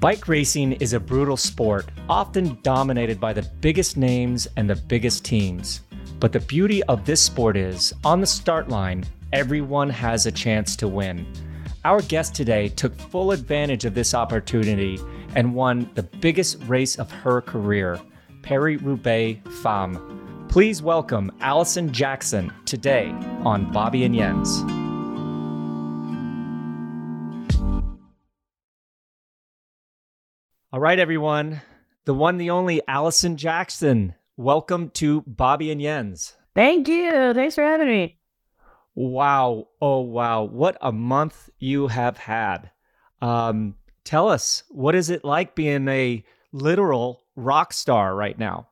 Bike racing is a brutal sport, often dominated by the biggest names and the biggest teams. But the beauty of this sport is, on the start line, everyone has a chance to win. Our guest today took full advantage of this opportunity and won the biggest race of her career, Paris Roubaix Femme. Please welcome Alison Jackson today on Bobby and Jens. All right, everyone. The one, the only Alison Jackson. Welcome to Bobby and Jens. Thank you. Thanks for having me. Wow. Oh, wow. What a month you have had. Um, tell us, what is it like being a literal rock star right now?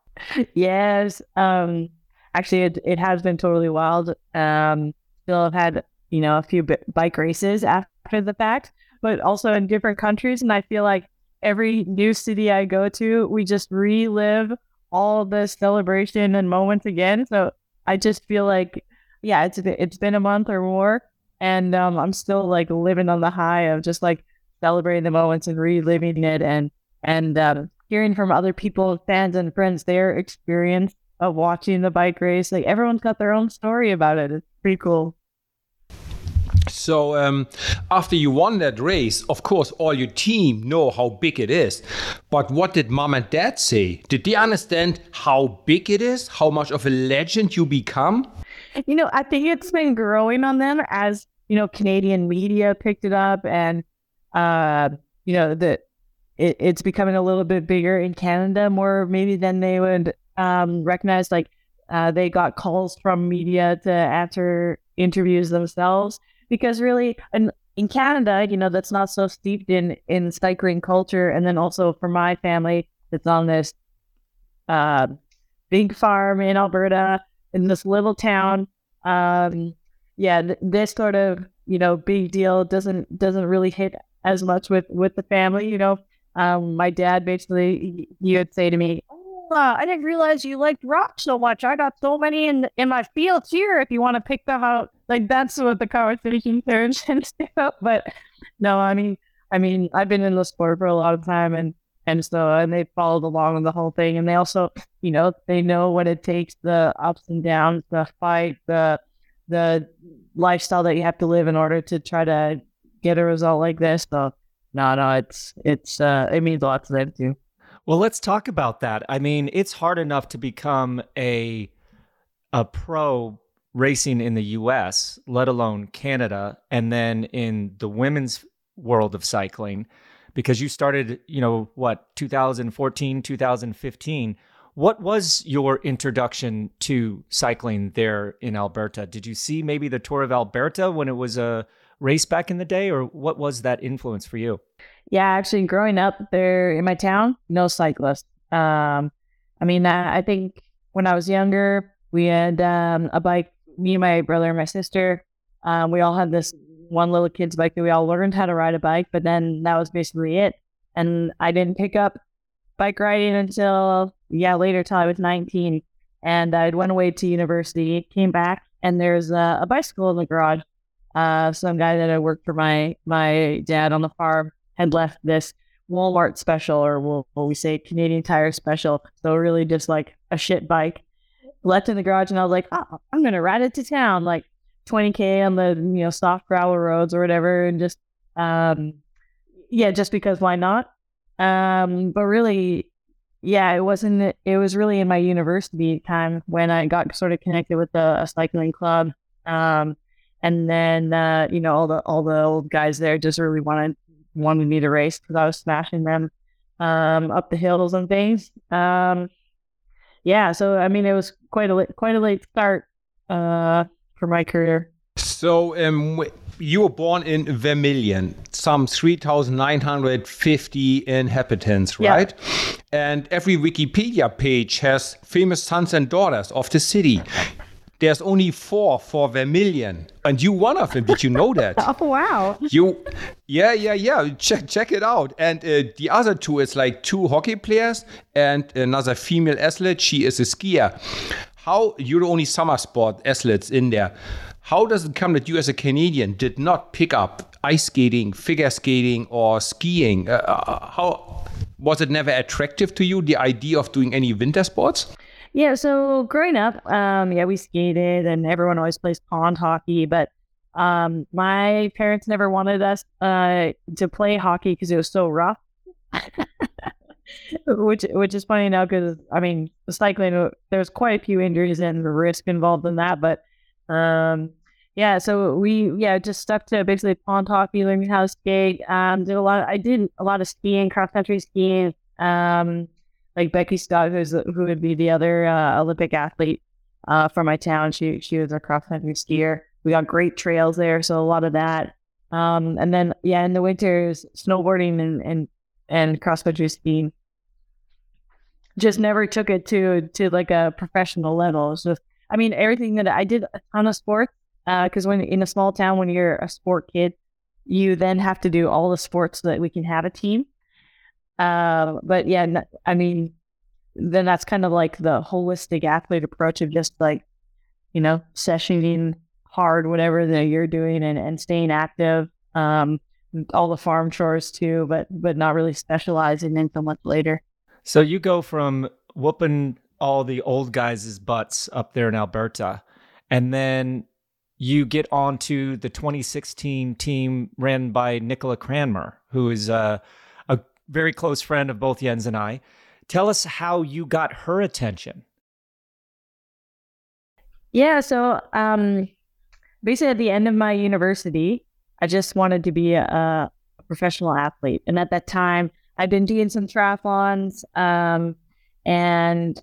yes. Um, actually, it, it has been totally wild. Um, still have had, you know, a few b- bike races after the fact, but also in different countries. And I feel like every new city I go to, we just relive all the celebration and moments again. So I just feel like, yeah, it's it's been a month or more, and um, I'm still like living on the high of just like celebrating the moments and reliving it, and and um, hearing from other people, fans and friends, their experience of watching the bike race. Like everyone's got their own story about it. It's pretty cool. So um, after you won that race, of course, all your team know how big it is. But what did mom and dad say? Did they understand how big it is? How much of a legend you become? You know, I think it's been growing on them as you know Canadian media picked it up, and uh, you know that it, it's becoming a little bit bigger in Canada, more maybe than they would um, recognize. Like uh, they got calls from media to answer interviews themselves because really in, in Canada, you know, that's not so steeped in in cycling culture. And then also for my family, it's on this uh, big farm in Alberta in this little town. Um, yeah, th- this sort of you know big deal doesn't doesn't really hit as much with with the family. You know, um, my dad basically he would say to me, uh, I didn't realize you liked rock so much. I got so many in in my fields here. If you want to pick them out, like that's what the conversation turns into. But no, I mean, I mean, I've been in the sport for a lot of time, and and so and they followed along with the whole thing, and they also, you know, they know what it takes, the ups and downs, the fight, the the lifestyle that you have to live in order to try to get a result like this. So no, no, it's it's uh, it means a lot to them too. Well, let's talk about that. I mean, it's hard enough to become a a pro racing in the US, let alone Canada, and then in the women's world of cycling because you started, you know, what, 2014, 2015. What was your introduction to cycling there in Alberta? Did you see maybe the Tour of Alberta when it was a race back in the day, or what was that influence for you? Yeah, actually, growing up there in my town, no cyclists. Um, I mean, I, I, think when I was younger, we had um, a bike. Me and my brother and my sister, um, we all had this one little kid's bike that we all learned how to ride a bike. But then that was basically it. And I didn't pick up bike riding until yeah later, till I was 19. And I went away to university, came back, and there's a, a bicycle in the garage. Uh, some guy that I worked for my my dad on the farm had left this Walmart special, or what we say Canadian Tire special. So really just like a shit bike left in the garage, and I was like, oh, I'm gonna ride it to town, like 20k on the you know soft gravel roads or whatever, and just um, yeah, just because why not? Um, but really, yeah, it wasn't. It was really in my university time when I got sort of connected with a, a cycling club. Um, and then uh, you know all the all the old guys there just really wanted wanted me to race because I was smashing them um, up the hills and things. Um, yeah, so I mean, it was quite a quite a late start uh, for my career. So um, you were born in Vermilion, some 3,950 inhabitants, right? Yeah. And every Wikipedia page has famous sons and daughters of the city. There's only four for Vermilion, and you one of them. Did you know that? oh wow! You, yeah, yeah, yeah. Check check it out. And uh, the other two is like two hockey players and another female athlete. She is a skier. How you're the only summer sport athletes in there? How does it come that you, as a Canadian, did not pick up ice skating, figure skating, or skiing. Uh, uh, how was it never attractive to you the idea of doing any winter sports? Yeah, so growing up, um, yeah, we skated, and everyone always plays pond hockey. But um, my parents never wanted us uh, to play hockey because it was so rough. which which is funny now because I mean cycling uh, there's quite a few injuries and risk involved in that, but um, yeah, so we yeah just stuck to basically pond hockey, learning how to skate. Um, did a lot. I did a lot of skiing, cross country skiing. Um, like Beckie Scott, who's who would be the other uh, Olympic athlete uh, from my town. She she was a cross country skier. We got great trails there, so a lot of that. Um, and then yeah, in the winters, snowboarding and and and cross country skiing. Just never took it to to like a professional level. So I mean, everything that I did a ton of sports because uh, when in a small town, when you're a sport kid, you then have to do all the sports so that we can have a team. Uh, but yeah, I mean, then that's kind of like the holistic athlete approach of just like, you know, sessioning hard, whatever that you're doing and, and staying active. Um, all the farm chores too, but but not really specializing until much later. So you go from whooping all the old guys' butts up there in Alberta, and then you get onto the 2016 team ran by Nicola Cranmer, who is a very close friend of both Jens and I. Tell us how you got her attention. Yeah, so um, basically at the end of my university, I just wanted to be a, a professional athlete. And at that time, I'd been doing some triathlons um, and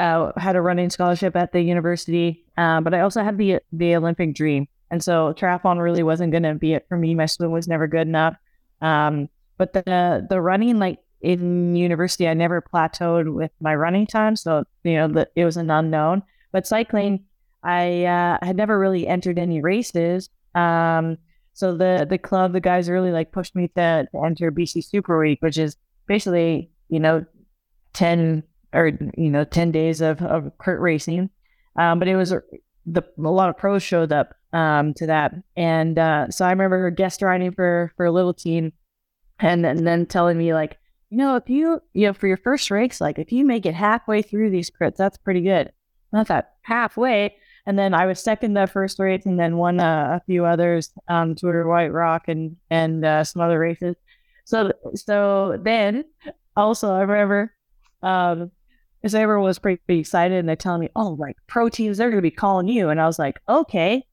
uh, had a running scholarship at the university. Uh, but I also had the the Olympic dream, and so triathlon really wasn't going to be it for me. My swim was never good enough. Um, but the the running, like in university, I never plateaued with my running time, so you know the, it was an unknown. But cycling, I uh, had never really entered any races. Um, so the the club, the guys really like pushed me to, to enter BC Super Week, which is basically you know ten or you know ten days of of crit racing. Um, but it was the a lot of pros showed up um, to that, and uh, so I remember guest riding for for a little team, and, and then telling me like, you know, if you you know for your first race, like if you make it halfway through these crits, that's pretty good. Not that halfway. And then I was second the first race, and then won uh, a few others, um, Tour White Rock and and uh, some other races. So so then also I remember, um, as everyone was pretty, pretty excited, and they're telling me, "Oh, like pro teams, they're going to be calling you," and I was like, "Okay."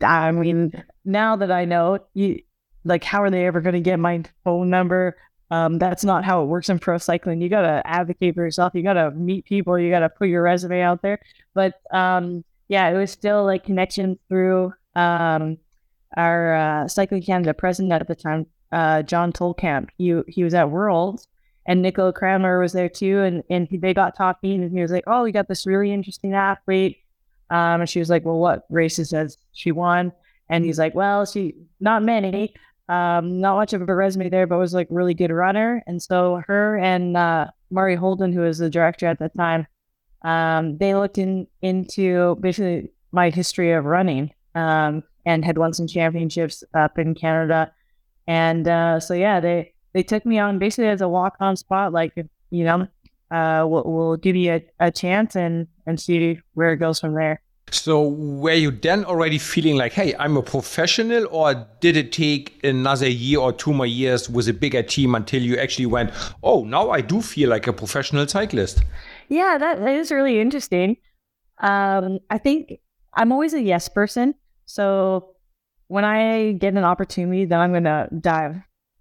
I mean, now that I know, you like, how are they ever going to get my phone number? Um, that's not how it works in pro cycling. You got to advocate for yourself. You got to meet people. You got to put your resume out there. But um, yeah, it was still like connection through um, our uh, Cycling Canada president at the time, uh, John Tolkamp. He he was at Worlds, and Nicola Cranmer was there too, and and he, they got talking, and he was like, "Oh, we got this really interesting athlete," um, and she was like, "Well, what races has she won?" And he's like, "Well, she not many." Um, not much of a resume there, but was like really good runner. And so her and uh, Murray Holden, who was the director at the time, um, they looked in, into basically my history of running um, and had won some championships up in Canada. And uh, so, yeah, they, they took me on basically as a walk on spot, like, you know, uh, we'll, we'll give you a, a chance and, and see where it goes from there. So were you then already feeling like, hey, I'm a professional, or did it take another year or two more years with a bigger team until you actually went, oh, now I do feel like a professional cyclist? Yeah, that, that is really interesting. Um, I think I'm always a yes person. So when I get an opportunity, then I'm going to dive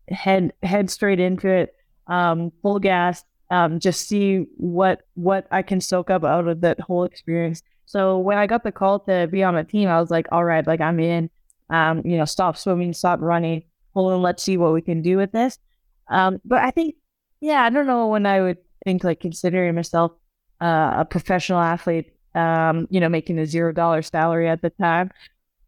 head head straight into it, um, full gas, um, just see what what I can soak up out of that whole experience. So when I got the call to be on a team, I was like, all right, like I'm in. Um, you know, stop swimming, stop running. Hold on, let's see what we can do with this. Um, but I think, yeah, I don't know when I would think like considering myself uh, a professional athlete, um, you know, making a zero dollar salary at the time.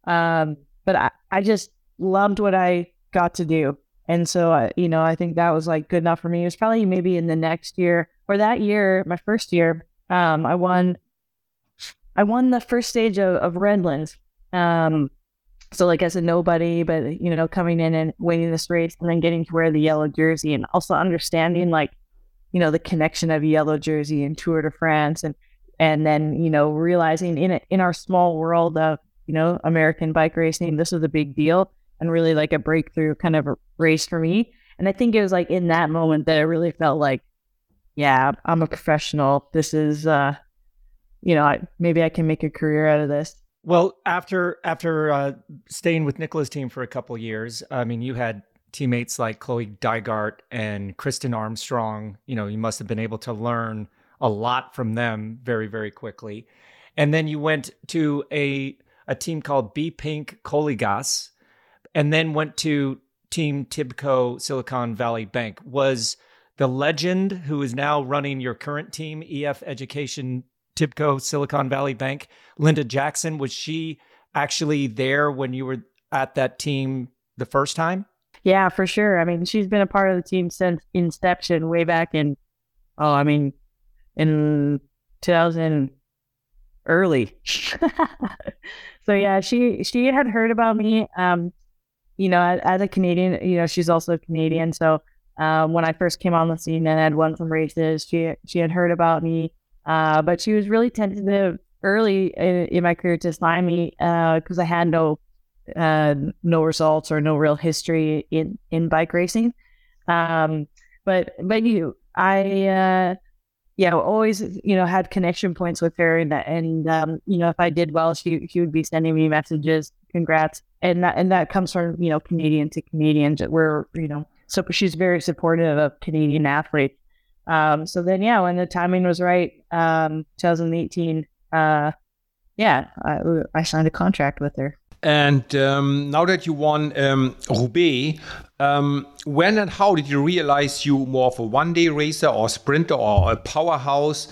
Um, but I, I just loved what I got to do. And so, uh, you know, I think that was like good enough for me. It was probably maybe in the next year or that year, my first year, um, I won, I won the first stage of, of Redlands. Um, so like as a nobody, but you know, coming in and winning this race and then getting to wear the yellow jersey and also understanding like, you know, the connection of yellow jersey and Tour de France and and then, you know, realizing in in our small world of, you know, American bike racing, this was a big deal and really like a breakthrough kind of race for me. And I think it was like in that moment that I really felt like, yeah, I'm a professional. This is uh you know, I, maybe I can make a career out of this. Well, after after uh, staying with Nicola's team for a couple years, I mean, you had teammates like Chloe Dygert and Kristin Armstrong. You know, you must have been able to learn a lot from them very very quickly. And then you went to a a team called B Pink Cogeas, and then went to Team Tibco Silicon Valley Bank. Was the legend who is now running your current team, EF Education Tibco Silicon Valley Bank. Linda Jackson, was she actually there when you were at that team the first time? Yeah, for sure. I mean, she's been a part of the team since inception, way back in, oh, I mean, in 2000 early. so yeah, she she had heard about me. Um, you know, as, a Canadian, you know, she's also Canadian. So um, when I first came on the scene and had won some races, she she had heard about me. Uh, but she was really tentative early in, in my career to sign me because uh, I had no uh, no results or no real history in in bike racing. Um, but but you, I uh, yeah, always you know had connection points with her, and and um, you know if I did well, she she would be sending me messages, congrats, and that and that comes from you know Canadian to Canadian. We're you know so she's very supportive of Canadian athletes. Um, so then, yeah, when the timing was right, um, 2018, uh, yeah, I, I signed a contract with her. And um, now that you won um, Roubaix, um, when and how did you realize you more of a one-day racer or sprinter or a powerhouse,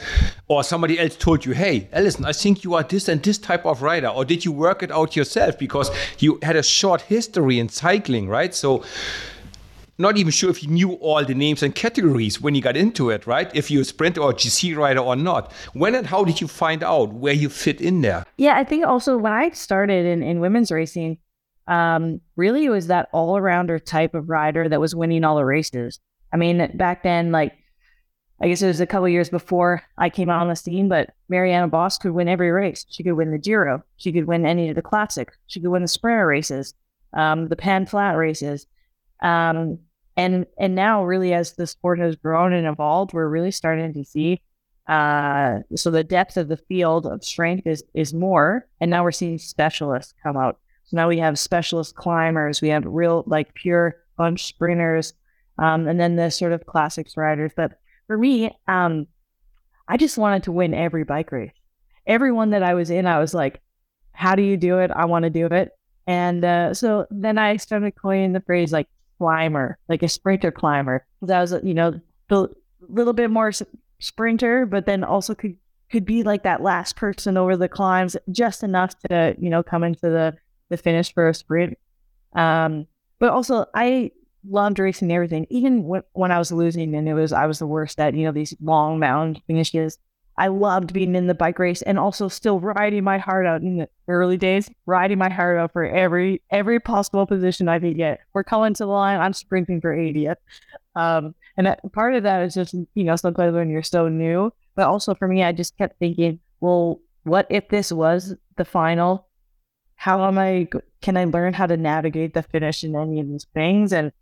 or somebody else told you, "Hey, Alison, I think you are this and this type of rider," or did you work it out yourself because you had a short history in cycling, right? So not even sure if he knew all the names and categories when he got into it, right? If you're a sprinter or GC rider or not. When and how did you find out where you fit in there? Yeah, I think also when I started in, in women's racing, um, really it was that all arounder type of rider that was winning all the races. I mean, back then, like, I guess it was a couple years before I came out on the scene, but Marianne Vos could win every race. She could win the Giro. She could win any of the classics. She could win the sprinter races, um, the pan flat races. Um, and and now really as the sport has grown and evolved, we're really starting to see uh, so the depth of the field of strength is is more, and now we're seeing specialists come out. So now we have specialist climbers, we have real like pure bunch sprinters, um, and then the sort of classics riders. But for me, um, I just wanted to win every bike race. Everyone that I was in, I was like, "How do you do it? I want to do it." And uh, so then I started coining the phrase like climber, like a sprinter climber. That was, you know, a little bit more sprinter, but then also could could be like that last person over the climbs, just enough to you know come into the the finish for a sprint. Um, but also I loved racing everything, even when, when I was losing and it was I was the worst at you know these long mountain finishes. I loved being in the bike race and also still riding my heart out in the early days, riding my heart out for every every possible position I could get. We're coming to the line, I'm sprinting for 80th. Um, and that, part of that is just, you know, sometimes when you're so new, but also for me, I just kept thinking, well, what if this was the final? How am I, can I learn how to navigate the finish in any of these things? And,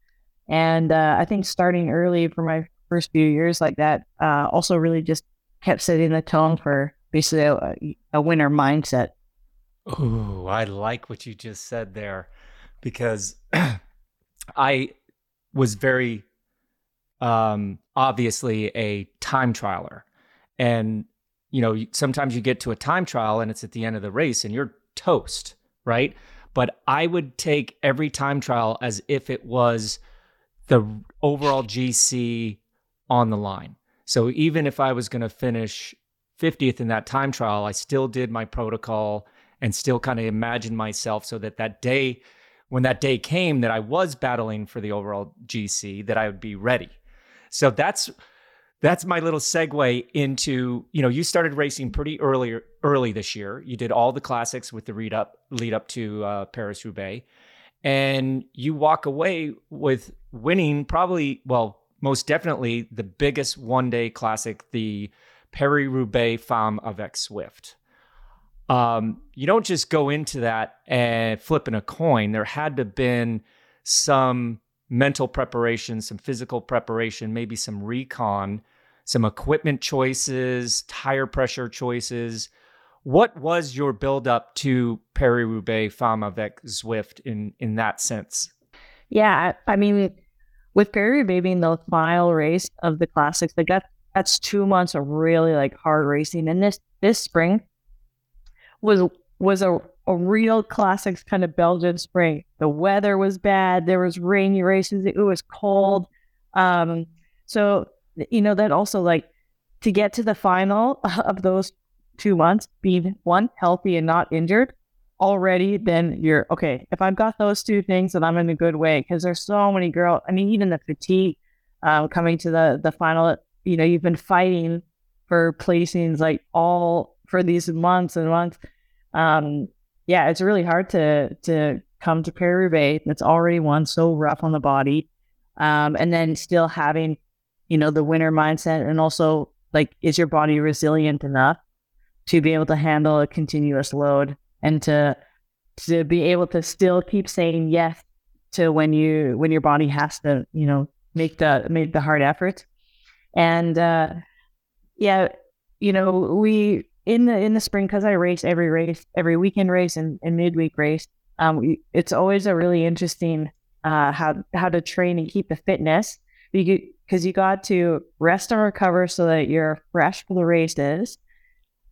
and uh, I think starting early for my first few years like that uh, also really just kept setting the tone for basically a, a winner mindset. Oh, I like what you just said there because I was very um, obviously a time trialer. And, you know, sometimes you get to a time trial and it's at the end of the race and you're toast, right? But I would take every time trial as if it was the overall GC on the line. So even if I was going to finish 50th in that time trial, I still did my protocol and still kind of imagined myself so that that day, when that day came that I was battling for the overall GC, that I would be ready. So that's that's my little segue into you know you started racing pretty early early this year. You did all the classics with the lead up lead up to uh, Paris Roubaix, and you walk away with winning probably well most definitely the biggest one day classic, the Paris Roubaix Femme avec Zwift. Um, you don't just go into that and flipping a coin. There had to have been some mental preparation, some physical preparation, maybe some recon, some equipment choices, tire pressure choices. What was your buildup to Paris Roubaix Femme avec Zwift in in that sense? Yeah, I mean, with Roubaix being the final race of the classics, like that, that's two months of really like hard racing. And this this spring was was a a real classics kind of Belgian spring. The weather was bad. There was rainy races. It was cold. Um, so you know that also like to get to the final of those two months, being one healthy and not injured already, then you're okay. If I've got those two things, then I'm in a good way because there's so many girls. I mean, even the fatigue um, coming to the the final. You know, you've been fighting for placings like all for these months and months. Um, yeah, it's really hard to to come to Paris Roubaix that's already one so rough on the body, um, and then still having, you know, the winner mindset, and also like, is your body resilient enough to be able to handle a continuous load and to to be able to still keep saying yes to when you when your body has to, you know, make the make the hard effort, and uh, yeah, you know, we in the in the spring because I race every race, every weekend race and, and midweek race. Um, it's always a really interesting uh, how how to train and keep the fitness because you got to rest and recover so that you're fresh for the races.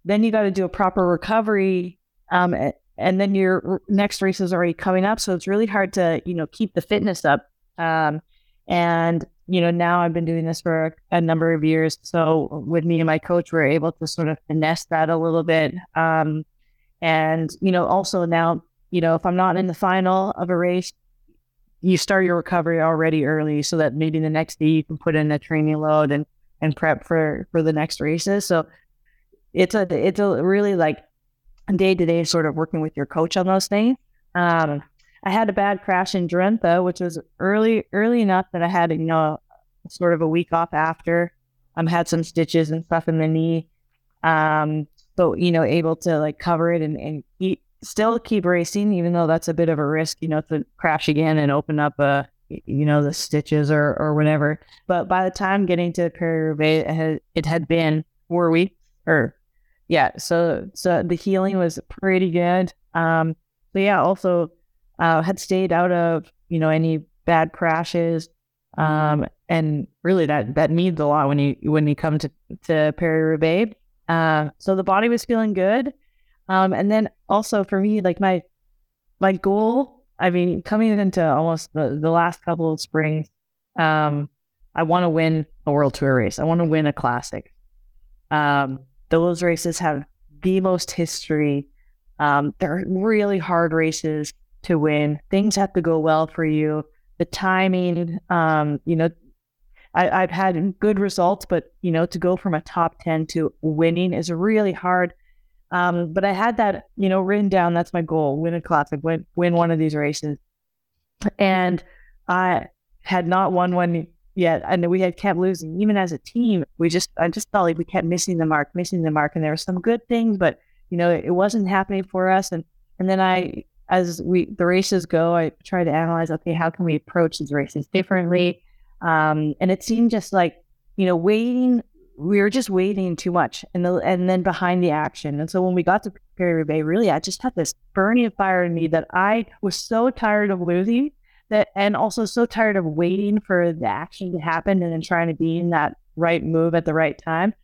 Then you got to do a proper recovery, um, and then your next race is already coming up. So it's really hard to you know keep the fitness up. Um, and you know, now I've been doing this for a number of years. So with me and my coach, we're able to sort of finesse that a little bit. Um, and, you know, also now, you know, if I'm not in the final of a race, you start your recovery already early so that maybe the next day you can put in a training load and, and prep for, for the next races. So it's a, it's a really like day to day sort of working with your coach on those things. Um, I had a bad crash in Drenthe, which was early early enough that I had, you know, sort of a week off after. I um, had some stitches and stuff in the knee. Um, but you know, able to like cover it and, and eat, still keep racing, even though that's a bit of a risk, you know, to crash again and open up a you know, the stitches or or whatever. But by the time getting to Paris Roubaix, it had, it had been four weeks or yeah, so so the healing was pretty good. Um, but yeah, also uh, had stayed out of you know any bad crashes, um, and really that that means a lot when you when you come to to Roubaix. Uh, so the body was feeling good, um, and then also for me, like my my goal. I mean, coming into almost the, the last couple of springs, um, I want to win a world tour race. I want to win a classic. Um, those races have the most history. Um, they're really hard races to win. Things have to go well for you. The timing, um, you know, I, have had good results, but you know, to go from a top ten to winning is really hard. Um, but I had that, you know, written down. That's my goal: win a classic, win win one of these races. And I had not won one yet, and we had kept losing. Even as a team, we just I just felt like we kept missing the mark, missing the mark. And there were some good things, but you know, it wasn't happening for us. And and then I as we the races go, I try to analyze. Okay, how can we approach these races differently? Um, and it seemed just like you know waiting. We were just waiting too much, and the, and then behind the action. And so when we got to Paris Bay, really, I just had this burning fire in me that I was so tired of losing that, and also so tired of waiting for the action to happen and then trying to be in that right move at the right time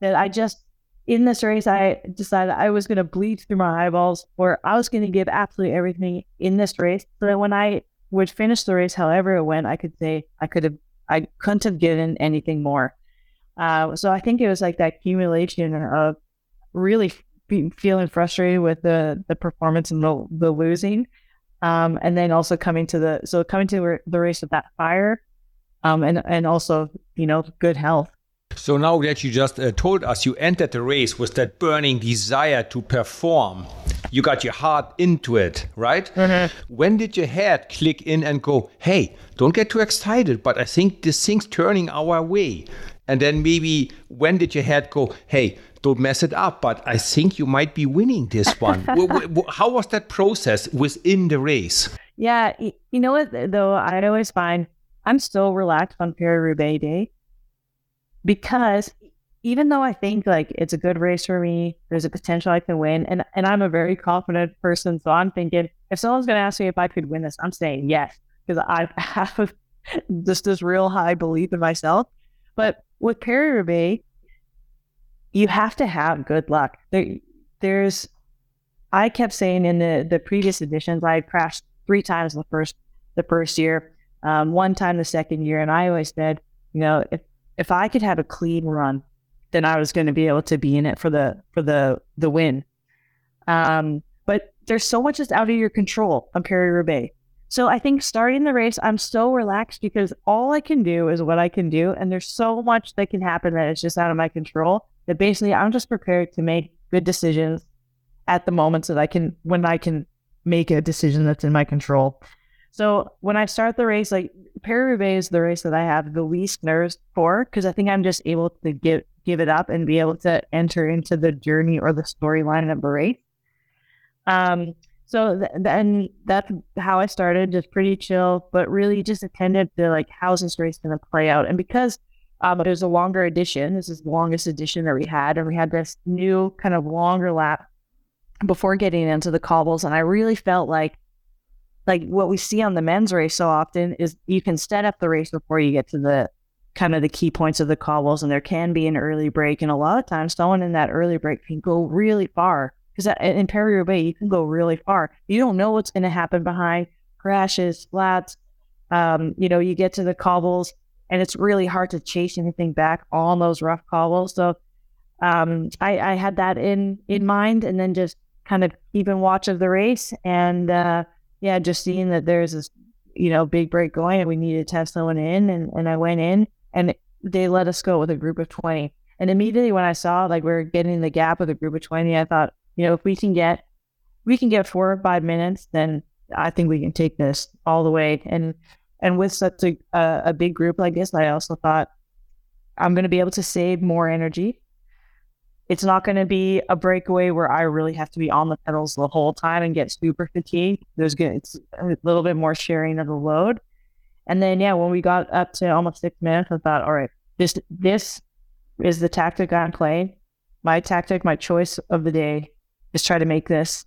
that I just in this race, I decided I was going to bleed through my eyeballs, or I was going to give absolutely everything in this race, so that when I would finish the race, however it went, I could say I could have, I couldn't have given anything more. Uh, so I think it was like that accumulation of really feeling frustrated with the the performance and the the losing, um, and then also coming to the so coming to the race with that fire, um, and and also you know good health. So now that you just uh, told us you entered the race with that burning desire to perform, you got your heart into it, right? Mm-hmm. When did your head click in and go, hey, don't get too excited, but I think this thing's turning our way? And then maybe when did your head go, hey, don't mess it up, but I think you might be winning this one? How was that process within the race? Yeah, you know what, though, I always find I'm still relaxed on Paris-Roubaix day because even though I think like it's a good race for me, there's a potential I can win, and and I'm a very confident person, so I'm thinking if someone's going to ask me if I could win this, I'm saying yes because I have just this real high belief in myself. But with Paris Roubaix, you have to have good luck. There, there's, I kept saying in the the previous editions, I crashed three times the first the first year, um, one time the second year, and I always said, you know, if if I could have a clean run, then I was going to be able to be in it for the for the the win. Um, but there's so much that's out of your control on Paris Roubaix. So I think starting the race, I'm so relaxed because all I can do is what I can do, and there's so much that can happen that is just out of my control. That basically I'm just prepared to make good decisions at the moments that I can when I can make a decision that's in my control. So when I start the race, like Paris Roubaix is the race that I have the least nerves for because I think I'm just able to give give it up and be able to enter into the journey or the storyline of the race. Um, so th- then that's how I started, just pretty chill, but really just attended to like how's this race going to play out. And because um, it was a longer edition, this is the longest edition that we had, and we had this new kind of longer lap before getting into the cobbles, and I really felt like like what we see on the men's race so often is you can set up the race before you get to the kind of the key points of the cobbles and there can be an early break and a lot of times someone in that early break can go really far because in Paris Bay you can go really far. You don't know what's going to happen behind crashes flats um, you know you get to the cobbles and it's really hard to chase anything back on those rough cobbles so um, I, I, had that in in mind and then just kind of keeping watch of the race and uh, yeah, just seeing that there's this, you know, big break going and we needed to test someone in and, and I went in and they let us go with a group of 20. And immediately when I saw like we are getting the gap with a group of 20, I thought, you know, if we can get, we can get four or five minutes, then I think we can take this all the way. And, and with such a, a, big group like this, I also thought I'm going to be able to save more energy it's not going to be a breakaway where I really have to be on the pedals the whole time and get super fatigued. There's good, it's a little bit more sharing of the load. And then, yeah, when we got up to almost six minutes, I thought, all right, this, this is the tactic I'm playing. My tactic, my choice of the day is try to make this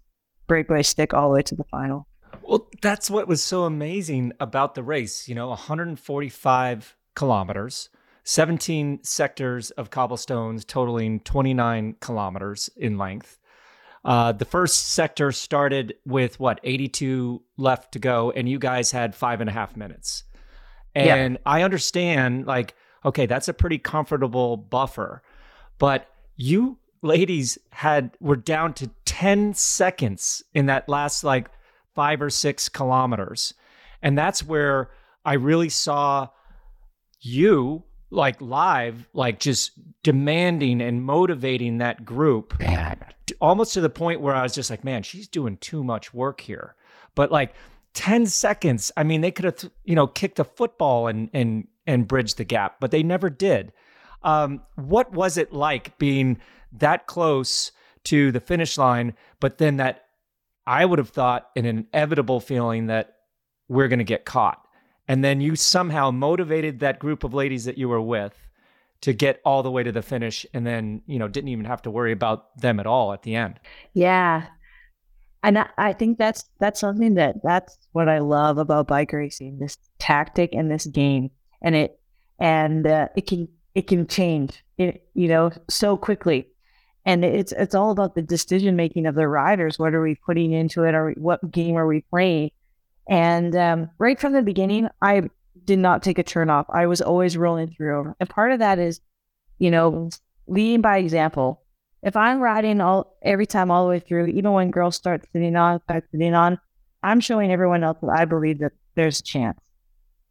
breakaway stick all the way to the final. Well, that's what was so amazing about the race. You know, 145 kilometers 17 sectors of cobblestones totaling 29 kilometers in length. Uh, the first sector started with what 82 left to go, and you guys had five and a half minutes. And yeah. I understand, like, okay, that's a pretty comfortable buffer, but you ladies had were down to 10 seconds in that last like five or six kilometers, and that's where I really saw you like live, like just demanding and motivating that group almost to the point where I was just like, man, she's doing too much work here. But like 10 seconds, I mean, they could have, you know, kicked a football and, and, and bridged the gap, but they never did. Um, what was it like being that close to the finish line, but then that I would have thought an inevitable feeling that we're going to get caught? and then you somehow motivated that group of ladies that you were with to get all the way to the finish and then you know didn't even have to worry about them at all at the end. Yeah. And I, think that's that's something that that's what i love about bike racing this tactic and this game. And it and uh, it can it can change it you know so quickly and it's it's all about the decision making of the riders what are we putting into it or what game are we playing and um, right from the beginning, I did not take a turn off. I was always rolling through. And part of that is, you know, leading by example. If I'm riding all every time all the way through, even when girls start sitting on, start sitting on, I'm showing everyone else that I believe that there's a chance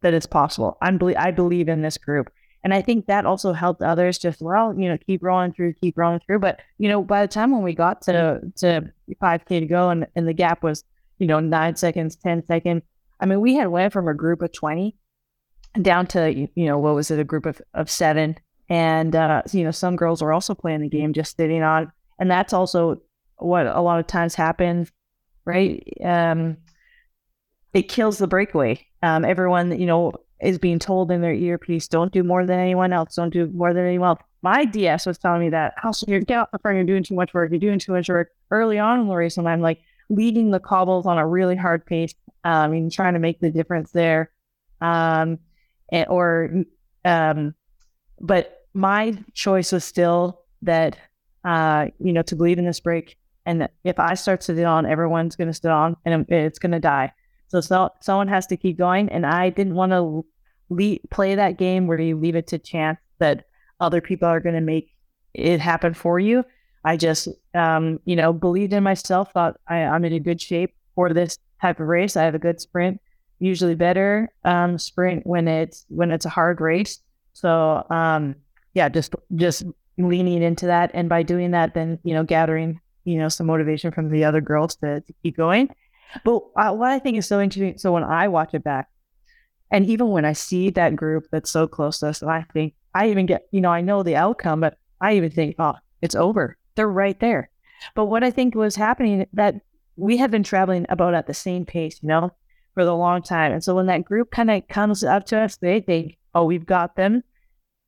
that it's possible. I'm I believe in this group, And I think that also helped others just, well, you know, keep rolling through, keep rolling through. But, you know, by the time when we got to, to 5K to go and, and the gap was, you know, nine seconds, 10 seconds, I mean, we had went from a group of 20 down to, you know, what was it, a group of, of seven. And, uh, you know, some girls were also playing the game, just sitting on. And that's also what a lot of times happens, right? Um, it kills the breakaway. Um, everyone, you know, is being told in their earpiece, don't do more than anyone else, don't do more than anyone else. My DS was telling me that, also, you're front, you're doing too much work, you're doing too much work early on race. And I'm like leading the cobbles on a really hard pace, um, and trying to make the difference there. Um, and, or, um, but my choice was still that, uh, you know, to believe in this break. And if I start to sit on, everyone's going to sit on and it's going to die. So, so someone has to keep going. And I didn't want to le- play that game where you leave it to chance that other people are going to make it happen for you. I just, um, you know, believed in myself, thought I, am in a good shape for this type of race. I have a good sprint, usually better um, sprint when it's when it's a hard race. So um, yeah, just just leaning into that, and by doing that, then you know, gathering you know some motivation from the other girls to, to keep going. But uh, what I think is so interesting, so when I watch it back, and even when I see that group that's so close to us, and I think I even get, you know, I know the outcome, but I even think, oh, it's over. They're right there. But what I think was happening that we had been traveling about at the same pace, you know, for the long time. And so when that group kind of comes up to us, they think, oh, we've got them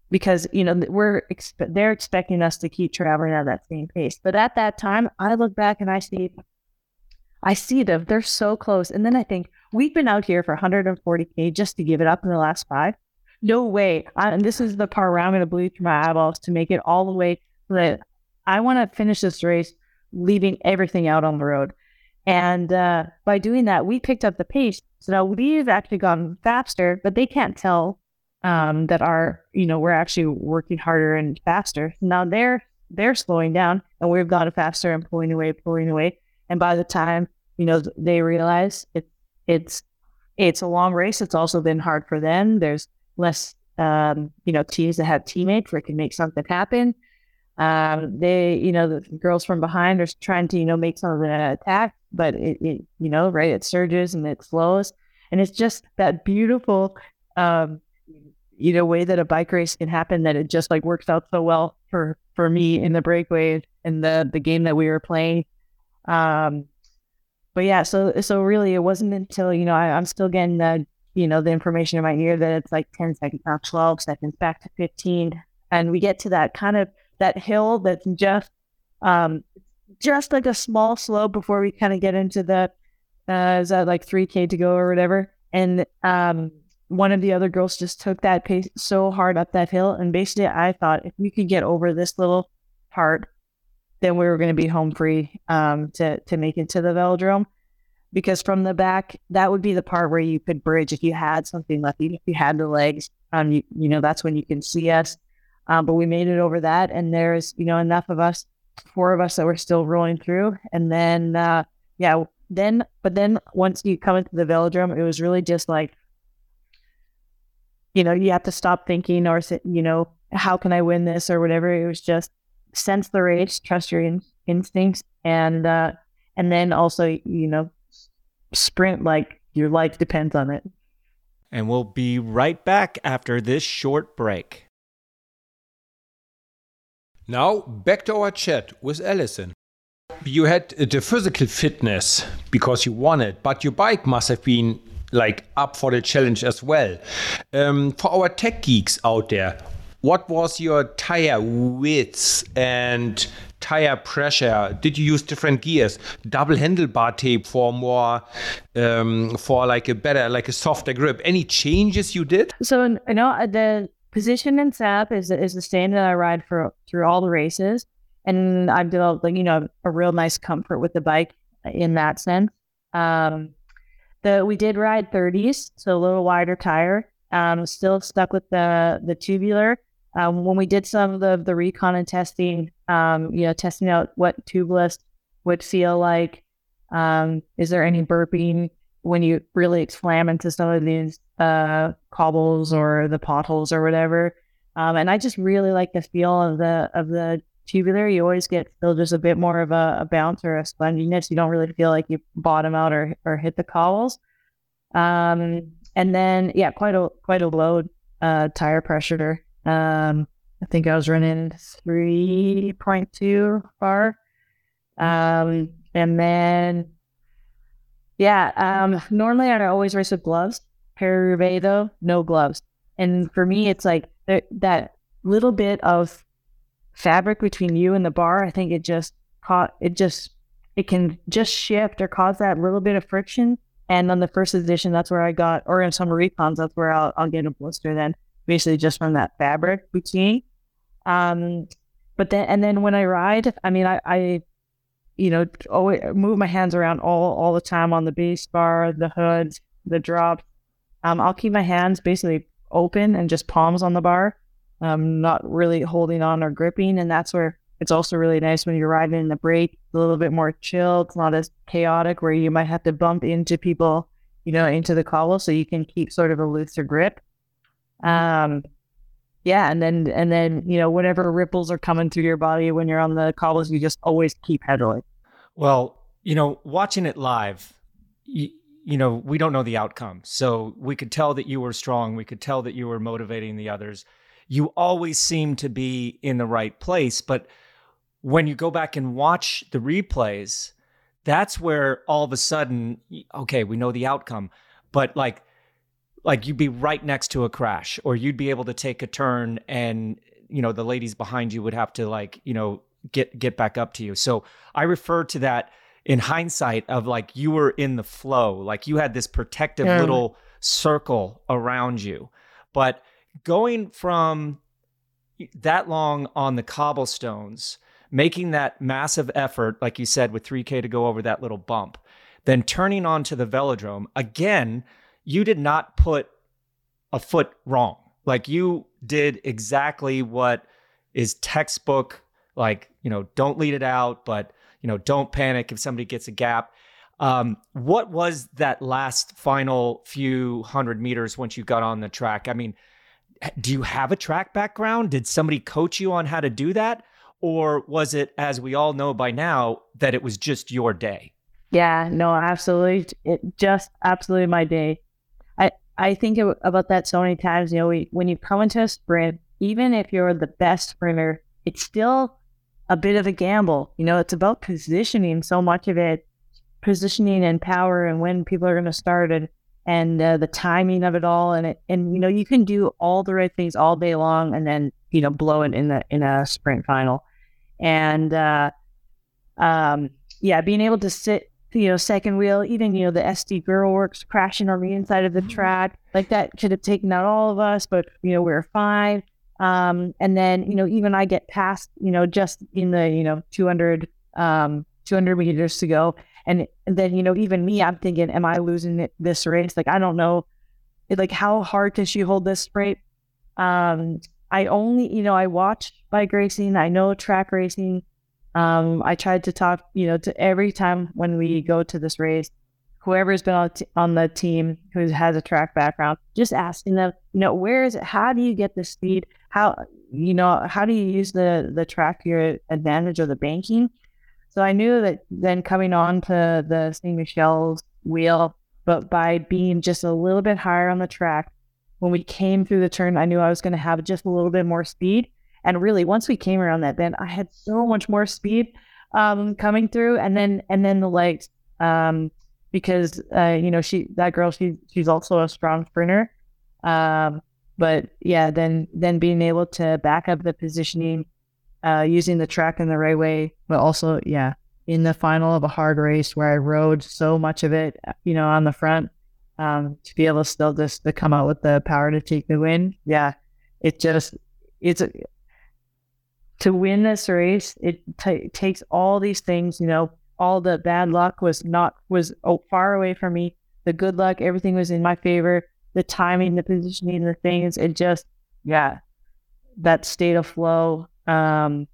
because, you know, we're, expe- they're expecting us to keep traveling at that same pace. But at that time, I look back and I see I see them. They're so close. And then I think we've been out here for 140K just to give it up in the last five. No way. I, and this is the part where I'm going to bleed through my eyeballs to make it all the way that I want to finish this race, leaving everything out on the road. And uh, by doing that, we picked up the pace. So now we've actually gone faster, but they can't tell um, that our, you know, we're actually working harder and faster. Now they're they're slowing down, and we've gone faster and pulling away, pulling away. And by the time you know they realize it, it's it's a long race. It's also been hard for them. There's less um, you know teams that have teammates where it can make something happen. Um, they you know the girls from behind are trying to you know make some of an attack, but it, it you know right it surges and it flows, and it's just that beautiful um, you know way that a bike race can happen that it just like works out so well for for me in the breakaway and the the game that we were playing um, but yeah, so so really, it wasn't until you know I, am still getting the you know the information in my ear that it's like 10 seconds now, 12 seconds, back to 15, and we get to that kind of that hill that's just um just like a small slope before we kind of get into the uh, is that like 3k to go or whatever, and um one of the other girls just took that pace so hard up that hill, and basically I thought if we could get over this little part then we were going to be home free um, to to make it to the velodrome. Because from the back, that would be the part where you could bridge if you had something left, even if you had the legs. Um, you, you know that's when you can see us. Um, but we made it over that, and there's you know enough of us, four of us that were still rolling through, and then uh, yeah, then but then once you come into the velodrome, it was really just like you know you have to stop thinking or you know how can I win this or whatever. It was just sense the race, trust your in- instincts, and uh, and then also you know sprint like your life depends on it. And we'll be right back after this short break. Now back to our chat with Alison. You had the physical fitness because you won it, but your bike must have been like up for the challenge as well. Um, for our tech geeks out there, what was your tire width and tire pressure? Did you use different gears? Double handlebar tape for more, um, for like a better, like a softer grip. Any changes you did? So you know uh, the position in SAP is is the that I ride for through all the races, and I've developed like you know a real nice comfort with the bike in that sense. Um, the we did ride 30s, so a little wider tire. Um, still stuck with the the tubular, um, when we did some of the, the recon and testing, um, you know, testing out what tubeless would feel like, um, is there any burping when you really slam into some of these uh, cobbles or the potholes or whatever? Um, and I just really like the feel of the of the tubular. You always get still just a bit more of a, a bounce or a sponginess. You don't really feel like you bottom out or or hit the cobbles. Um, and then yeah, quite a quite a low uh, tire pressure. Um, I think I was running three point two bar. Um, and then yeah, um, normally I always race with gloves. Paris though, no gloves. And for me, it's like that little bit of fabric between you and the bar. I think it just caught it just it can just shift or cause that little bit of friction. And on the first edition, that's where I got, or in some recons, that's where I'll, I'll get a blister then, basically just from that fabric between. Um, but then, and then when I ride, I mean, I, I you know, always move my hands around all all the time on the base bar, the hood, the drop. Um, I'll keep my hands basically open and just palms on the bar, um, not really holding on or gripping. And that's where it's also really nice when you're riding in the break, a little bit more chilled. It's not as chaotic where you might have to bump into people, you know, into the cobble, so you can keep sort of a looser grip. Um, yeah, and then and then you know whatever ripples are coming through your body when you're on the cobbles, you just always keep pedaling. Well, you know, watching it live, you, you know, we don't know the outcome, so we could tell that you were strong. We could tell that you were motivating the others. You always seem to be in the right place, but when you go back and watch the replays, that's where all of a sudden, okay, we know the outcome, but like like you'd be right next to a crash or you'd be able to take a turn and you know the ladies behind you would have to like you know get get back up to you so i refer to that in hindsight of like you were in the flow like you had this protective yeah. little circle around you but going from that long on the cobblestones making that massive effort like you said with 3k to go over that little bump then turning onto the velodrome again you did not put a foot wrong. Like you did exactly what is textbook, like, you know, don't lead it out, but, you know, don't panic if somebody gets a gap. Um, what was that last final few hundred meters once you got on the track? I mean, do you have a track background? Did somebody coach you on how to do that? Or was it, as we all know by now, that it was just your day? Yeah, no, absolutely. It just absolutely my day. I think about that so many times. You know, we, when you come into a sprint, even if you're the best sprinter, it's still a bit of a gamble. You know, it's about positioning so much of it, positioning and power, and when people are going to start and and uh, the timing of it all. And it, and you know, you can do all the right things all day long, and then you know, blow it in the in a sprint final. And uh, um, yeah, being able to sit you know, second wheel, even, you know, the SD girl works crashing on the inside of the mm-hmm. track. Like that could have taken out all of us, but, you know, we are fine. Um, and then, you know, even I get past, you know, just in the, you know, 200, um, 200 meters to go. And, then, you know, even me, I'm thinking, am I losing it, this race? Like, I don't know. Like, how hard can she hold this straight? Um, I only, you know, I watch bike racing. I know track racing. Um, I tried to talk, you know, to every time when we go to this race, whoever's been on, t- on the team who has a track background, just asking them, you know, where is it? How do you get the speed? How, you know, how do you use the the track your advantage of the banking? So I knew that then coming on to the St. Michel's wheel, but by being just a little bit higher on the track, when we came through the turn, I knew I was going to have just a little bit more speed. And really, once we came around that bend, I had so much more speed um, coming through, and then and then the legs, um, because uh, you know she that girl she she's also a strong sprinter. Um, but yeah, then then being able to back up the positioning, uh, using the track in the right way, but also yeah, in the final of a hard race where I rode so much of it, you know, on the front, um, to be able to still just to come out with the power to take the win. Yeah, it just it's to win this race, it t- takes all these things. You know, all the bad luck was not was oh, far away from me. The good luck, everything was in my favor. The timing, the positioning, the things, it just yeah, that state of flow. Um,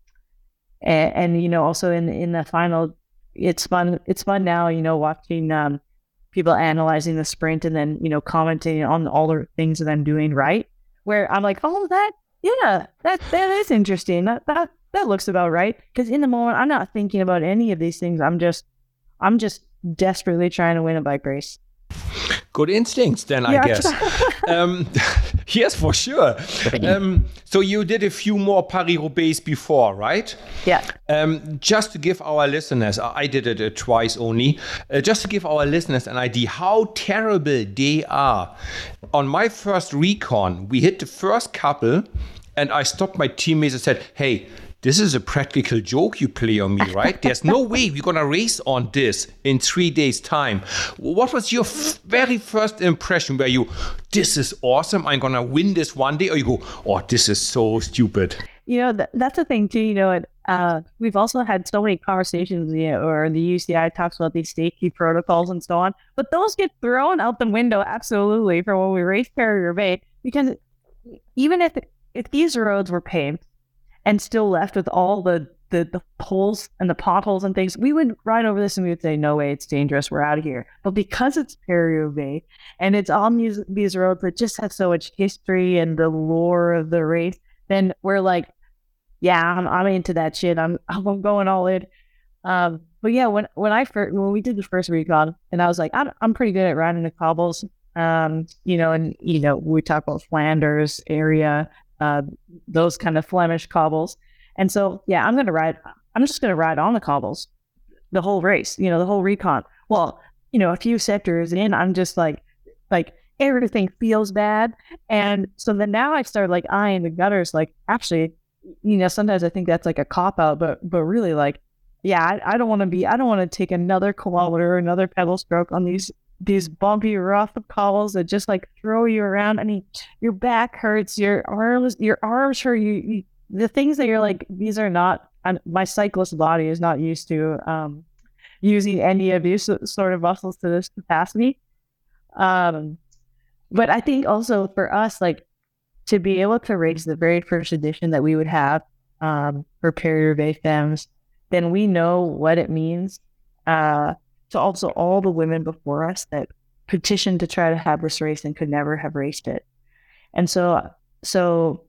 and, and you know, also in in the final, it's fun. It's fun now. You know, watching um, people analyzing the sprint and then you know commenting on all the things that I'm doing right. Where I'm like, oh, that Yeah, that that is interesting. That that that looks about right. Because in the moment, I'm not thinking about any of these things. I'm just, I'm just desperately trying to win a bike race. Good instincts, then I guess. um, yes, for sure. Um, so you did a few more Paris Roubaix before, right? Yeah. Um, just to give our listeners, I did it uh, twice only. Uh, just to give our listeners an idea how terrible they are. On my first recon, we hit the first couple, and I stopped my teammates and said, "Hey." This is a practical joke you play on me, right? There's no way we're gonna race on this in three days' time. What was your very first impression where you, this is awesome, I'm gonna win this one day, or you go, oh, this is so stupid? You know, th- that's the thing too, you know, uh, we've also had so many conversations, you know, or the UCI talks about these safety protocols and so on, but those get thrown out the window absolutely for when we race Paris-Roubaix, because even if, if these roads were paved, and still left with all the, the, the holes and the potholes and things, we would ride over this and we would say, no way, it's dangerous. We're out of here. But because it's Paris and it's on these, these roads that just have so much history and the lore of the race, then we're like, yeah, I'm, I'm into that shit. I'm, I'm going all in. Um, but yeah, when, when I first, when we did the first recon and I was like, I'm, I'm pretty good at riding the cobbles. Um, you know, and, you know, we talk about Flanders area, uh, those kind of Flemish cobbles. And so, yeah, I'm going to ride. I'm just going to ride on the cobbles the whole race. You know, the whole recon. Well, you know, a few sectors in, I'm just like, like everything feels bad. And so then now I start like eyeing the gutters. Like, actually, you know, sometimes I think that's like a cop out, but but really, like, yeah, I, I don't want to be. I don't want to take another kilometer, another pedal stroke on these these bumpy, rough calls that just like throw you around. I mean, your back hurts, your arms, your arms hurt. You, you the things that you're like, these are not. my cyclist body is not used to um, using any of these sort of muscles to this capacity. Um, but I think also for us, like to be able to race the very first edition that we would have um, for Paris Femmes, then we know what it means. Uh, to also all the women before us that petitioned to try to have this race and could never have raced it. And so, so,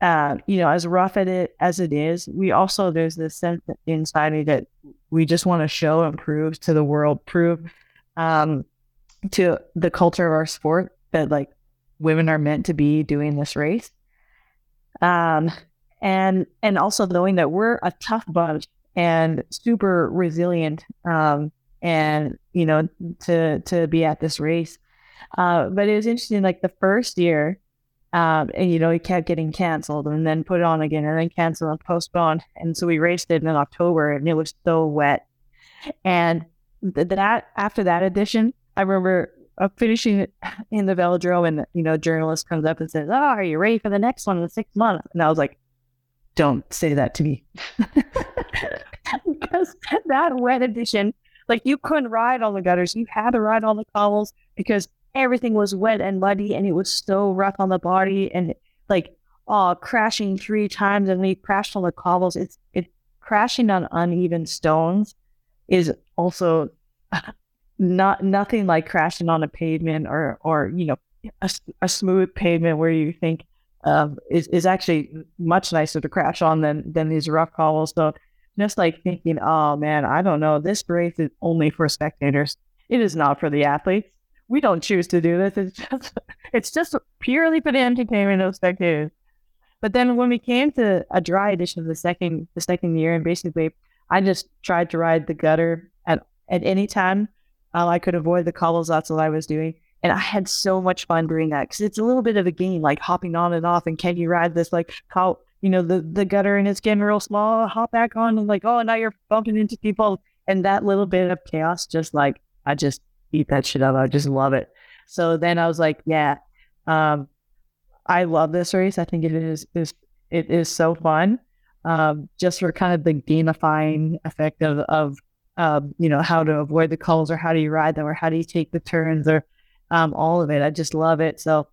uh, you know, as rough at it as it is, we also, there's this sense inside me that we just want to show and prove to the world, prove um, to the culture of our sport that like women are meant to be doing this race. Um, and, and also knowing that we're a tough bunch and super resilient. Um, and you know to to be at this race. Uh, but it was interesting. Like the first year, um, and you know it kept getting canceled and then put on again and then canceled and postponed. And so we raced it in October, and it was so wet. And th- that after that edition, I remember uh, finishing in the velodrome, and you know, journalist comes up and says, "Oh, are you ready for the next one in six months?" And I was like, "Don't say that to me," because that wet edition like you couldn't ride on the gutters. You had to ride on the cobbles because everything was wet and muddy and it was so rough on the body and like oh crashing three times and we crashed on the cobbles. It's it crashing on uneven stones is also not nothing like crashing on a pavement or or you know a, a smooth pavement where you think um, is is actually much nicer to crash on than than these rough cobbles. So just like thinking, oh man, I don't know, this race is only for spectators. It is not for the athletes. We don't choose to do this. It's just it's just purely for the entertainment of spectators. But then when we came to a dry edition of the second the second year, and basically I just tried to ride the gutter at at any time um, I could avoid the cobbles. That's what I was doing. And I had so much fun doing that because it's a little bit of a game, like hopping on and off. And can you ride this like how you know, the, the gutter and it's getting real small, hop back on and like, oh, now you're bumping into people. And that little bit of chaos, just like, I just eat that shit up. I just love it. So then I was like, yeah, um, I love this race. I think it is, is it is so fun. Um, just for kind of the gamifying effect of, of um, you know, how to avoid the calls or how do you ride them or how do you take the turns or um, all of it. I just love it. So,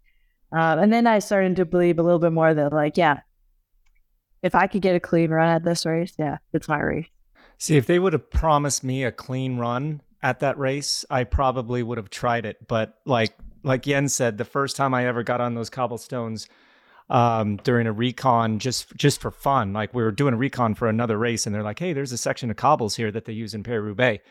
uh, and then I started to believe a little bit more that like, yeah, if I could get a clean run at this race, yeah, it's my race. See, if they would have promised me a clean run at that race, I probably would have tried it. But like like Jens said, the first time I ever got on those cobblestones, um, during a recon just just for fun. Like we were doing a recon for another race, and they're like, "Hey, there's a section of cobbles here that they use in Paris Roubaix."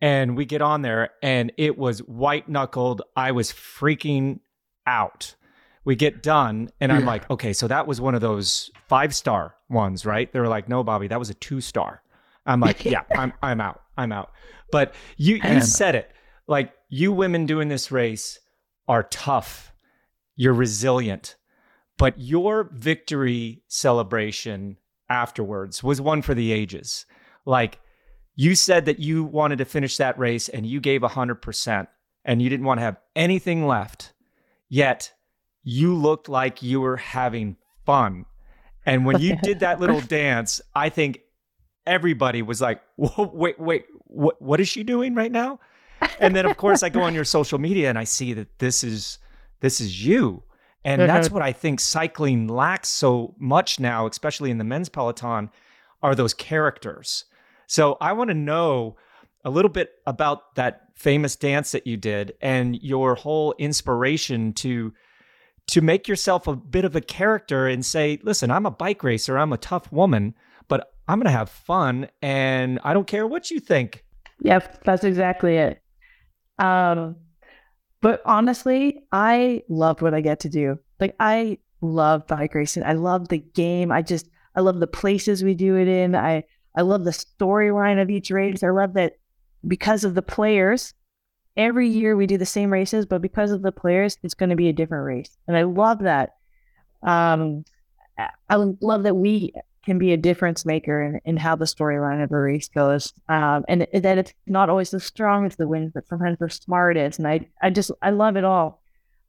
And we get on there, and it was white knuckled. I was freaking out. We get done, and I'm like, okay, so that was one of those five star ones, right? They were like, no, Bobby, that was a two star. I'm like, yeah, I'm I'm out. I'm out. But you you said it. Like you women doing this race are tough. You're resilient. But your victory celebration afterwards was one for the ages. Like you said that you wanted to finish that race and you gave 100% and you didn't want to have anything left. Yet you looked like you were having fun. And when you did that little dance, I think everybody was like, wait, wait, what, what is she doing right now? And then of course I go on your social media and I see that this is this is you. And mm-hmm. that's what I think cycling lacks so much now, especially in the men's peloton, are those characters. So I want to know a little bit about that famous dance that you did and your whole inspiration to to make yourself a bit of a character and say, listen, I'm a bike racer, I'm a tough woman, but I'm going to have fun and I don't care what you think. Yep, that's exactly it. Um but honestly, I love what I get to do. Like I love bike racing. I love the game. I just I love the places we do it in. I I love the storyline of each race. I love that because of the players. Every year we do the same races, but because of the players, it's going to be a different race, and I love that. Um, I love that we can be a difference maker in, in how the storyline of a race goes. Um, and that it's not always the strongest that wins, but sometimes the smartest. And I, I just, I love it all.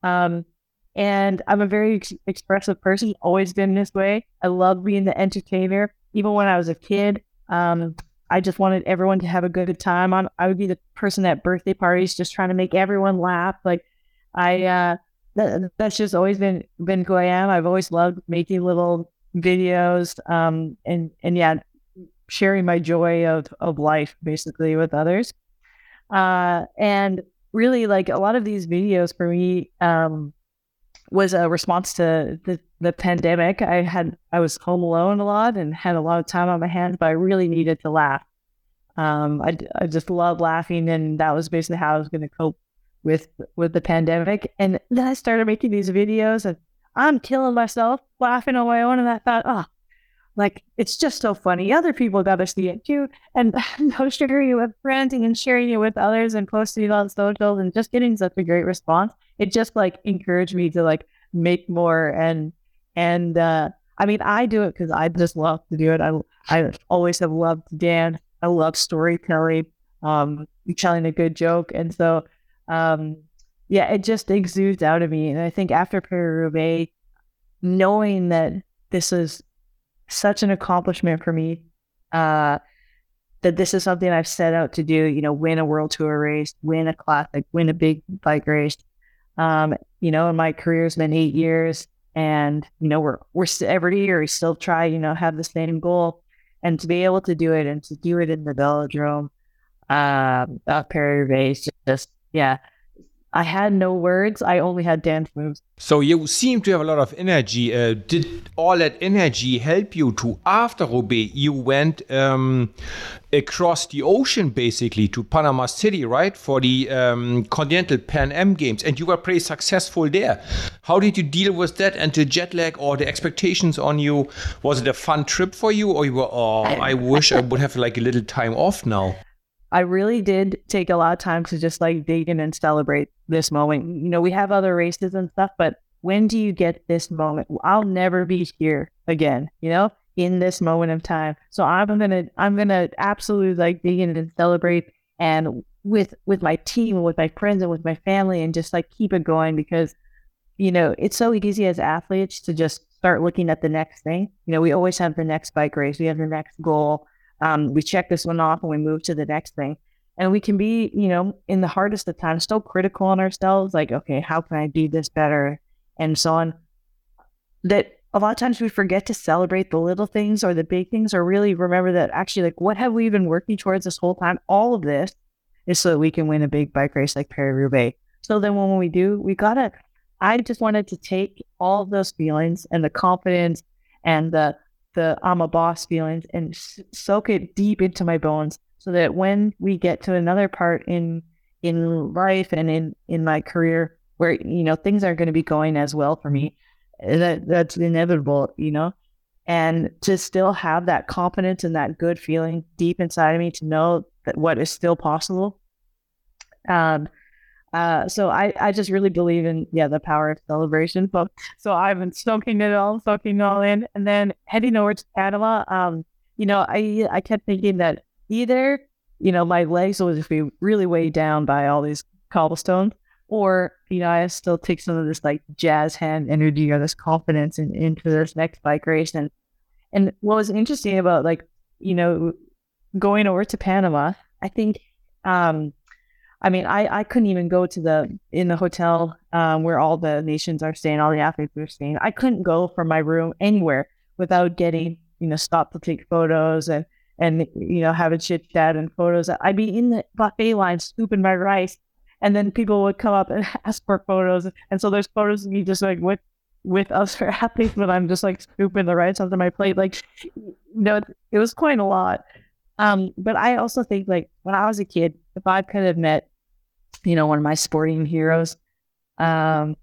Um, and I'm a very ex- expressive person, always been this way. I love being the entertainer. Even when I was a kid, um, I just wanted everyone to have a good time. On I would be the person at birthday parties, just trying to make everyone laugh. Like I, uh, that, that's just always been been who I am. I've always loved making little videos um, and and yeah sharing my joy of of life basically with others uh, and really like a lot of these videos for me um, was a response to the, the pandemic i had i was home alone a lot and had a lot of time on my hands but i really needed to laugh um, I, I just love laughing and that was basically how i was going to cope with with the pandemic and then i started making these videos and I'm killing myself laughing on my own. And I thought, oh, like it's just so funny. Other people got to see it too. And no sharing it with friends and sharing it with others and posting it on social and just getting such a great response. It just like encouraged me to like make more and and uh I mean I do it because I just love to do it. I I always have loved to dance. I love storytelling, um, telling a good joke. And so um yeah, it just exudes out of me. And I think after Paris knowing that this is such an accomplishment for me, uh, that this is something I've set out to do, you know, win a world tour race, win a classic, win a big bike race. Um, you know, and my career's been eight years and, you know, we're, we're st- every year we still try, you know, have the same goal and to be able to do it and to do it in the velodrome, uh, Paris just, yeah, I had no words. I only had dance moves. So you seem to have a lot of energy. Uh, did all that energy help you to, after Roubaix, you went um, across the ocean basically to Panama City, right, for the um, Continental Pan Am Games, and you were pretty successful there. How did you deal with that and the jet lag or the expectations on you? Was it a fun trip for you, or you were, oh, I wish I would have like a little time off now? I really did take a lot of time to just like dig in and celebrate this moment. You know, we have other races and stuff, but when do you get this moment? I'll never be here again, you know, in this moment of time. So I'm gonna I'm gonna absolutely like dig in and celebrate and with with my team and with my friends and with my family and just like keep it going because you know it's so easy as athletes to just start looking at the next thing. You know, we always have the next bike race, we have the next goal um, we check this one off and we move to the next thing. And we can be, you know, in the hardest of times, still critical on ourselves, like, okay, how can I do this better? And so on. That a lot of times we forget to celebrate the little things or the big things, or really remember that actually, like, what have we been working towards this whole time? All of this is so that we can win a big bike race like Paris Roubaix. So then when we do, we gotta I just wanted to take all those feelings and the confidence and the the I'm a boss feelings and soak it deep into my bones so that when we get to another part in in life and in in my career where you know things aren't going to be going as well for me eh, that that's inevitable you know? And to still have that confidence and that good feeling deep inside of me to know that what is still possible um uh, so I, I just really believe in yeah the power of celebration. So so I've been soaking it all, soaking it all in, and then heading over to Panama. Um, you know, I I kept thinking that either you know my legs would just be really weighed down by all these cobblestones, or you know I still take some of this like jazz hand energy or this confidence in, into this next bike race. And and what was interesting about like you know going over to Panama, I think um I mean, I, I couldn't even go to the in the hotel um, where all the nations are staying, all the athletes are staying. I couldn't go from my room anywhere without getting you know stopped to take photos and and you know have a chit chat and photos. I'd be in the buffet line scooping my rice, and then people would come up and ask for photos. And so there's photos of me just like with with other athletes, but I'm just like scooping the rice onto my plate. Like, you know, it was quite a lot. Um, but I also think like when I was a kid, if I could have met you know, one of my sporting heroes. Um,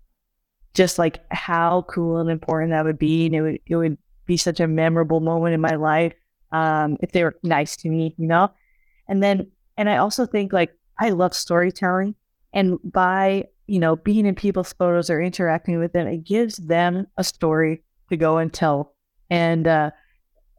just like how cool and important that would be. And it would, it would be such a memorable moment in my life. Um, if they were nice to me, you know? And then, and I also think like I love storytelling and by, you know, being in people's photos or interacting with them, it gives them a story to go and tell. And, uh,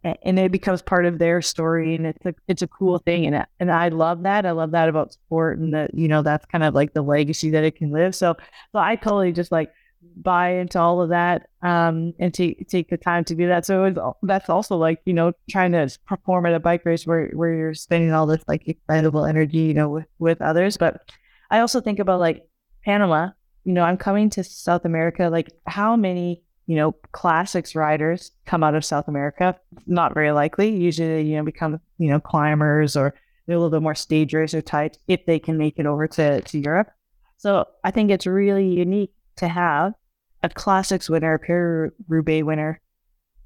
and it becomes part of their story and it's a it's a cool thing and and I love that. I love that about sport and that you know that's kind of like the legacy that it can live. So so I totally just like buy into all of that um and take take the time to do that. So it was, that's also like you know trying to perform at a bike race where where you're spending all this like excitable energy you know with with others. But I also think about like Panama. You know I'm coming to South America. Like how many you know, classics riders come out of South America. Not very likely. Usually, you know, become, you know, climbers or they're a little bit more stage racer types if they can make it over to, to Europe. So I think it's really unique to have a classics winner, a Paris Roubaix winner,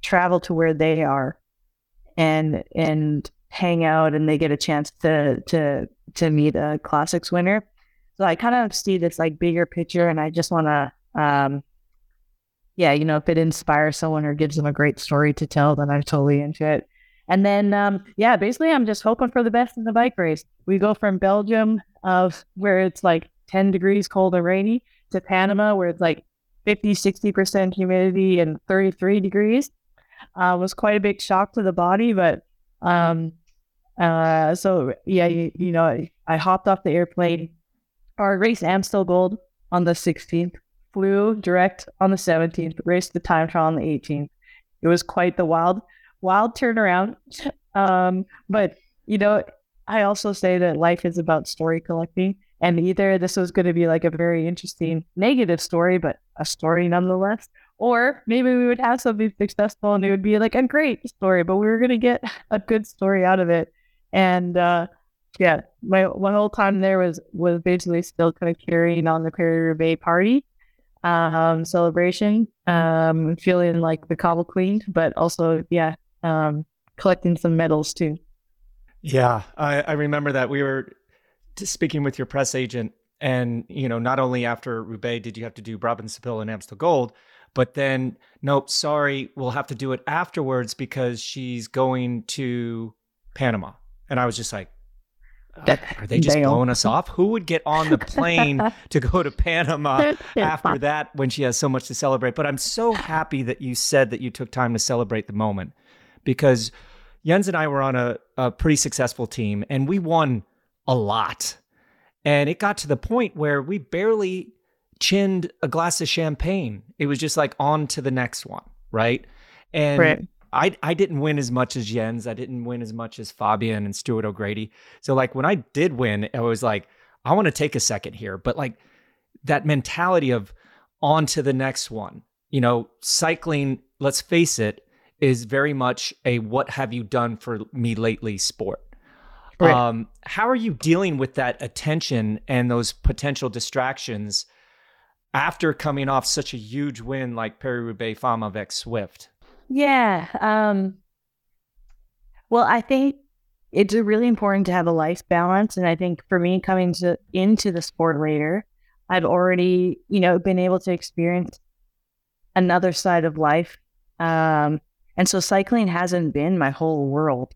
travel to where they are and and hang out and they get a chance to to to meet a classics winner. So I kind of see this like bigger picture and I just want to um, yeah, you know, if it inspires someone or gives them a great story to tell, then I'm totally into it. And then, um, yeah, basically, I'm just hoping for the best in the bike race. We go from Belgium, of where it's like 10 degrees cold and rainy, to Panama, where it's like 50, 60% humidity and 33 degrees. Uh, was quite a big shock to the body, but um, uh, so yeah, you, you know, I hopped off the airplane. Our race Amstel Gold on the 16th flew direct on the 17th, raced the time trial on the 18th. It was quite the wild, wild turnaround. Um, but you know, I also say that life is about story collecting, and either this was going to be like a very interesting negative story, but a story nonetheless, or maybe we would have something successful and it would be like a great story, but we were going to get a good story out of it. And uh, yeah, my my whole time there was was basically still kind of carrying on the Paris-Roubaix party um, celebration, um, feeling like the cobble queen, but also, yeah, um, collecting some medals too. Yeah, I, I remember that we were speaking with your press agent, and you know, not only after Roubaix did you have to do Brabantse Pijl and Amstel Gold, but then nope, sorry, we'll have to do it afterwards because she's going to Panama, and I was just like, that, Are they just blowing us off? Who would get on the plane to go to Panama after that when she has so much to celebrate? But I'm so happy that you said that you took time to celebrate the moment because Jens and I were on a, a pretty successful team and we won a lot. And it got to the point where we barely chinned a glass of champagne. It was just like on to the next one, right? And right. I I didn't win as much as Jens. I didn't win as much as Fabian and Stuart O'Grady. So like when I did win, I was like, I want to take a second here. But like that mentality of on to the next one, you know, cycling, let's face it, is very much a what have you done for me lately sport. Right. Um, how are you dealing with that attention and those potential distractions after coming off such a huge win like Paris-Roubaix Femme avec Zwift? Yeah. Um, well, I think it's really important to have a life balance. And I think for me coming to into the sport later, I've already, you know, been able to experience another side of life. Um, and so cycling hasn't been my whole world.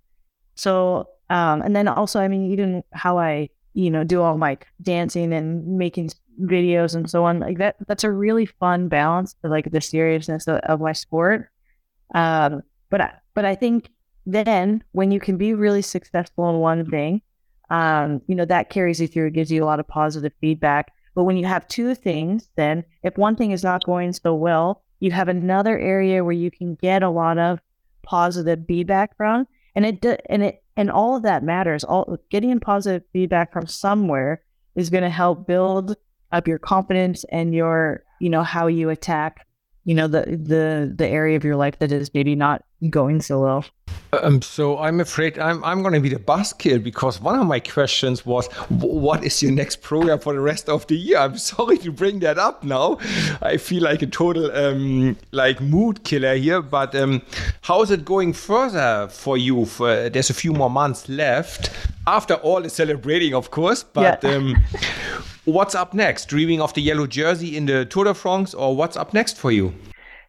So, um, and then also, I mean, even how I, you know, do all my dancing and making videos and so on, like that, that's a really fun balance like the seriousness of, of my sport. Um, but I, but I think then when you can be really successful in one thing, um, you know, that carries you through, gives you a lot of positive feedback. But when you have two things, then if one thing is not going so well, you have another area where you can get a lot of positive feedback from. And it and it and all of that matters. All getting positive feedback from somewhere is going to help build up your confidence and your, you know, how you attack, you know, the the the area of your life that is maybe not going so well. Um, so I'm afraid I'm I'm going to be the buzzkill because one of my questions was, what is your next program for the rest of the year? I'm sorry to bring that up now. I feel like a total um, like mood killer here. But um, how is it going further for you? For, there's a few more months left after all the celebrating, of course. But yeah. What's up next? Dreaming of the yellow jersey in the Tour de France, or what's up next for you?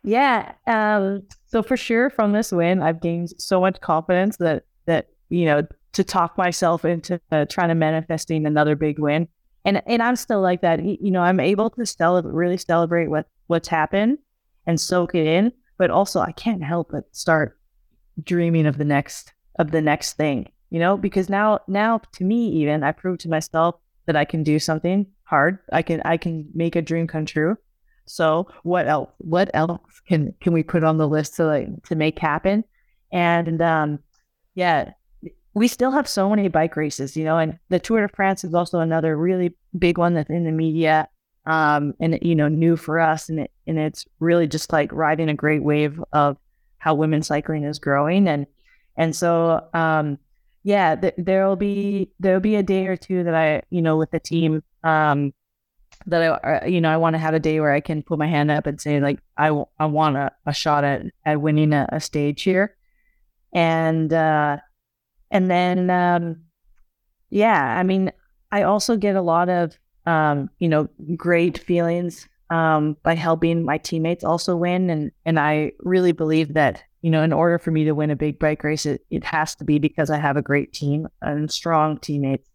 Yeah. Um, so for sure, from this win, I've gained so much confidence that that you know to talk myself into uh, trying to manifesting another big win. And and I'm still like that. You know, I'm able to celebrate, really celebrate what what's happened and soak it in. But also, I can't help but start dreaming of the next of the next thing. You know, because now now to me, even I proved to myself that I can do something hard. I can I can make a dream come true. So what else? What else can can we put on the list to like to make happen? And um, yeah, we still have so many bike races, you know, and the Tour de France is also another really big one that's in the media, um, and you know, new for us, and it and it's really just like riding a great wave of how women's cycling is growing, and and so um, yeah, th- there'll be there'll be a day or two that I, you know, with the team, um, that I, uh, you know, I want to have a day where I can put my hand up and say like, I, w- I want a, a shot at, at winning a, a stage here. And, uh, and then, um, yeah, I mean, I also get a lot of, um, you know, great feelings, um, by helping my teammates also win. And, and I really believe that, you know, in order for me to win a big bike race, it, it has to be because I have a great team and strong teammates.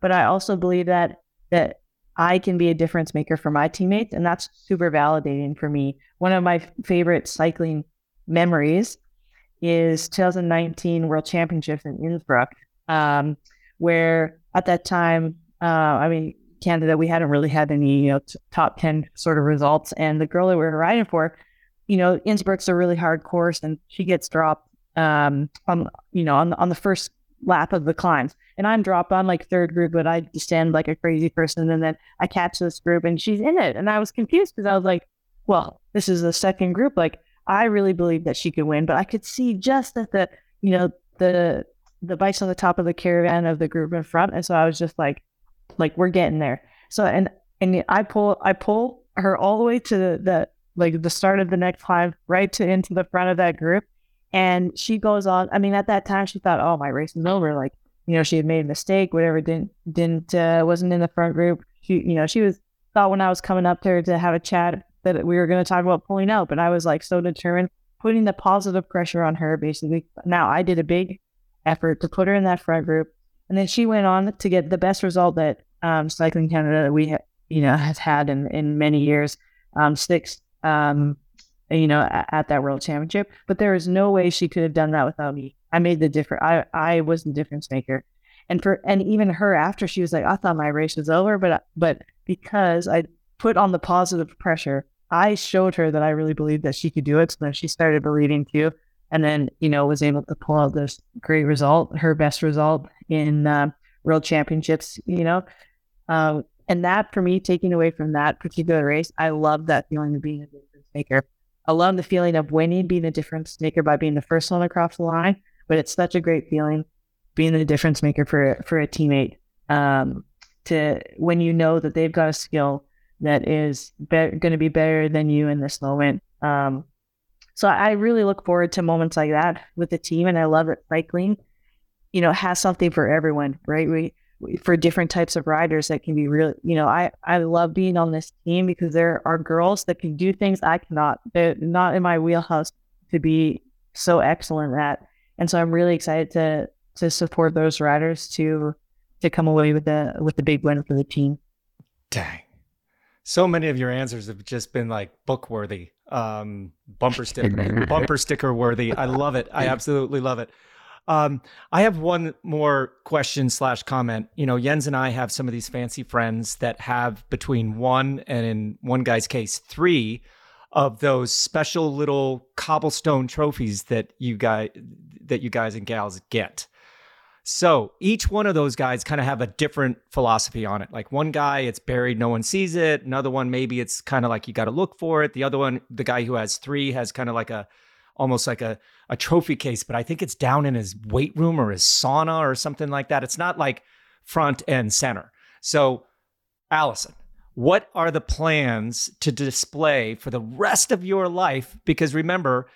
But I also believe that, that I can be a difference maker for my teammates. And that's super validating for me. One of my favorite cycling memories is 2019 World Championships in Innsbruck, um, where at that time, uh, I mean, Canada, we hadn't really had any you know, t- top 10 sort of results. And the girl that we were riding for, you know, Innsbruck's a really hard course and she gets dropped um, on, you know, on, on the first lap of the climbs. And I'm dropped on like third group, but I stand like a crazy person. And then I catch this group and she's in it. And I was confused because I was like, well, this is the second group. Like I really believed that she could win, but I could see just that the, you know, the the bikes on the top of the caravan of the group in front. And so I was just like, like, we're getting there. So and and I pull I pull her all the way to the, the like the start of the next climb, right to into the front of that group. And she goes on. I mean, at that time, she thought, "Oh, my race is over." Like, you know, she had made a mistake, whatever. Didn't didn't uh, wasn't in the front group. She, you know, she was thought when I was coming up there to have a chat that we were going to talk about pulling out, but I was like so determined, putting the positive pressure on her. Basically, now I did a big effort to put her in that front group, and then she went on to get the best result that um, Cycling Canada we, ha- you know, has had in in many years, um, um, you know, at, at, that world championship. But there is no way she could have done that without me. I made the difference. I, I was the difference maker. And for, and even her after she was like, I thought my race was over, but, but because I put on the positive pressure, I showed her that I really believed that she could do it. So then she started believing too. And then, you know, was able to pull out this great result, her best result in uh, world championships, you know. Um, and that for me, taking away from that particular race, I love that feeling of being a difference maker. I love the feeling of winning, being a difference maker by being the first one across the line. But it's such a great feeling being the difference maker for for a teammate. Um, to when you know that they've got a skill that is be- going to be better than you in this moment. Um, so I really look forward to moments like that with the team, and I love that Cycling, you know, has something for everyone, right? We, we for different types of riders that can be really, you know, I I love being on this team because there are girls that can do things I cannot. They're not in my wheelhouse to be so excellent at, and so I'm really excited to to support those riders to to come away with the with the big win for the team. Dang. So many of your answers have just been like book worthy, um, bumper sticker, bumper sticker worthy. I love it. I absolutely love it. Um, I have one more question slash comment. You know, Jens and I have some of these fancy friends that have between one and in one guy's case, three of those special little cobblestone trophies that you guys that you guys and gals get. So each one of those guys kind of have a different philosophy on it. Like one guy, it's buried, no one sees it. Another one, maybe it's kind of like you got to look for it. The other one, the guy who has three, has kind of like a almost like a, a trophy case, but I think it's down in his weight room or his sauna or something like that. It's not like front and center. So, Alison, what are the plans to display for the rest of your life? Because remember,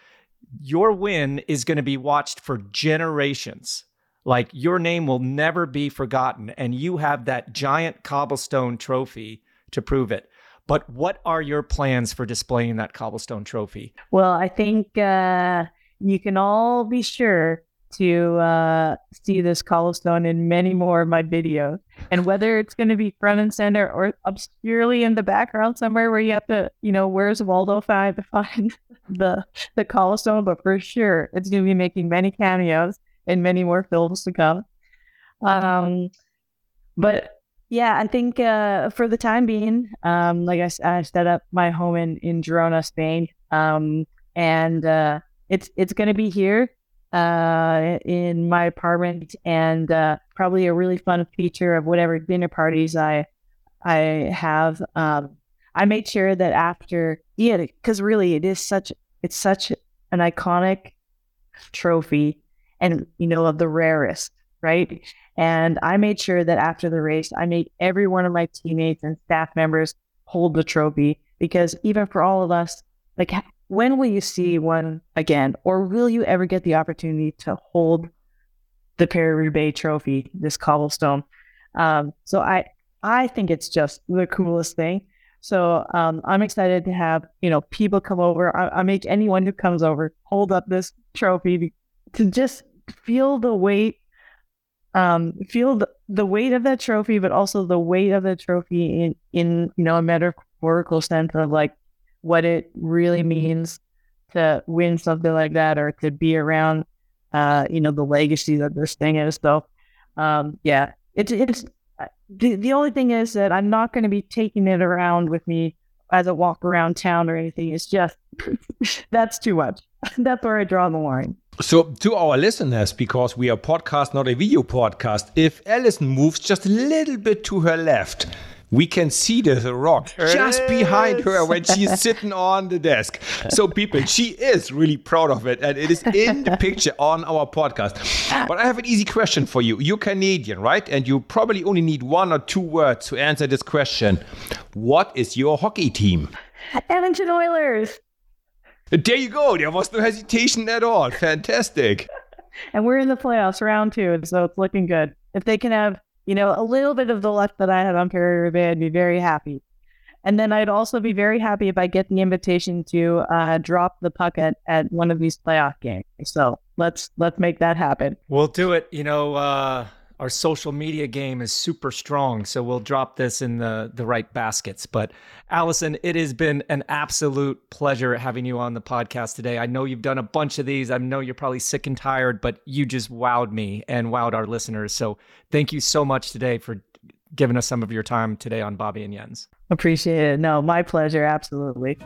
your win is going to be watched for generations. Like your name will never be forgotten, and you have that giant cobblestone trophy to prove it. But what are your plans for displaying that cobblestone trophy? Well, I think uh, you can all be sure to uh, see this cobblestone in many more of my videos. And whether it's going to be front and center or obscurely in the background somewhere where you have to, you know, where's Waldo five to find the the cobblestone, but for sure it's going to be making many cameos and many more films to come. Um, but yeah, I think uh, for the time being, um, like I, I set up my home in in Girona, Spain, um, and uh, it's it's going to be here uh, in my apartment, and uh, probably a really fun feature of whatever dinner parties I I have. Um, I made sure that after yeah, because really it is such it's such an iconic trophy and you know of the rarest right? And i made sure that after the race i made every one of my teammates and staff members hold the trophy because even for all of us like when will you see one again? Or will you ever get the opportunity to hold the Paris-Roubaix trophy this cobblestone? Um, so i i think it's just the coolest thing. So um, i'm excited to have you know people come over. I, I make anyone who comes over hold up this trophy to just feel the weight um feel the, the weight of that trophy but also the weight of the trophy in in you know a metaphorical sense of like what it really means to win something like that or to be around uh you know the legacy that this thing is. So um yeah it's it's uh, the, the only thing is that i'm not going to be taking it around with me as a walk around town or anything. It's just that's too much that's where i draw the line so, to our listeners, because we are podcast, not a video podcast, if Alison moves just a little bit to her left, we can see the rock just behind her when she's sitting on the desk. So, people, she is really proud of it, and it is in the picture on our podcast. But I have an easy question for you. You're Canadian, right? And you probably only need one or two words to answer this question. What is your hockey team? Edmonton Oilers. There you go. There was no hesitation at all. Fantastic. and we're in the playoffs round two, so it's looking good. If they can have, you know, a little bit of the luck that I had on Perry Paris I'd be very happy. And then I'd also be very happy if I get the invitation to uh, drop the puck at, at one of these playoff games. So let's let's make that happen. We'll do it. You know, uh, our social media game is super strong, so we'll drop this in the the right baskets. But Alison, it has been an absolute pleasure having you on the podcast today. I know you've done a bunch of these. I know you're probably sick and tired, but you just wowed me and wowed our listeners. So thank you so much today for giving us some of your time today on Bobby and Jens. Appreciate it. No, my pleasure. Absolutely.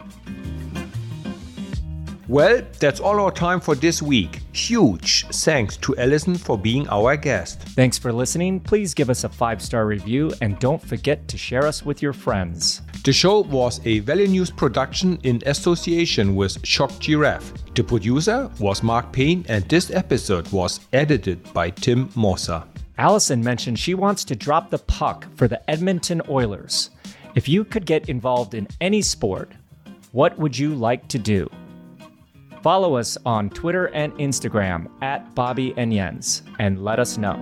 Well, that's all our time for this week. Huge thanks to Alison for being our guest. Thanks for listening. Please give us a five star review and don't forget to share us with your friends. The show was a Velonews production in association with Shocked Giraffe. The producer was Mark Payne, and this episode was edited by Tim Mossa. Alison mentioned she wants to drop the puck for the Edmonton Oilers. If you could get involved in any sport, what would you like to do? Follow us on Twitter and Instagram at Bobby and Jens and let us know.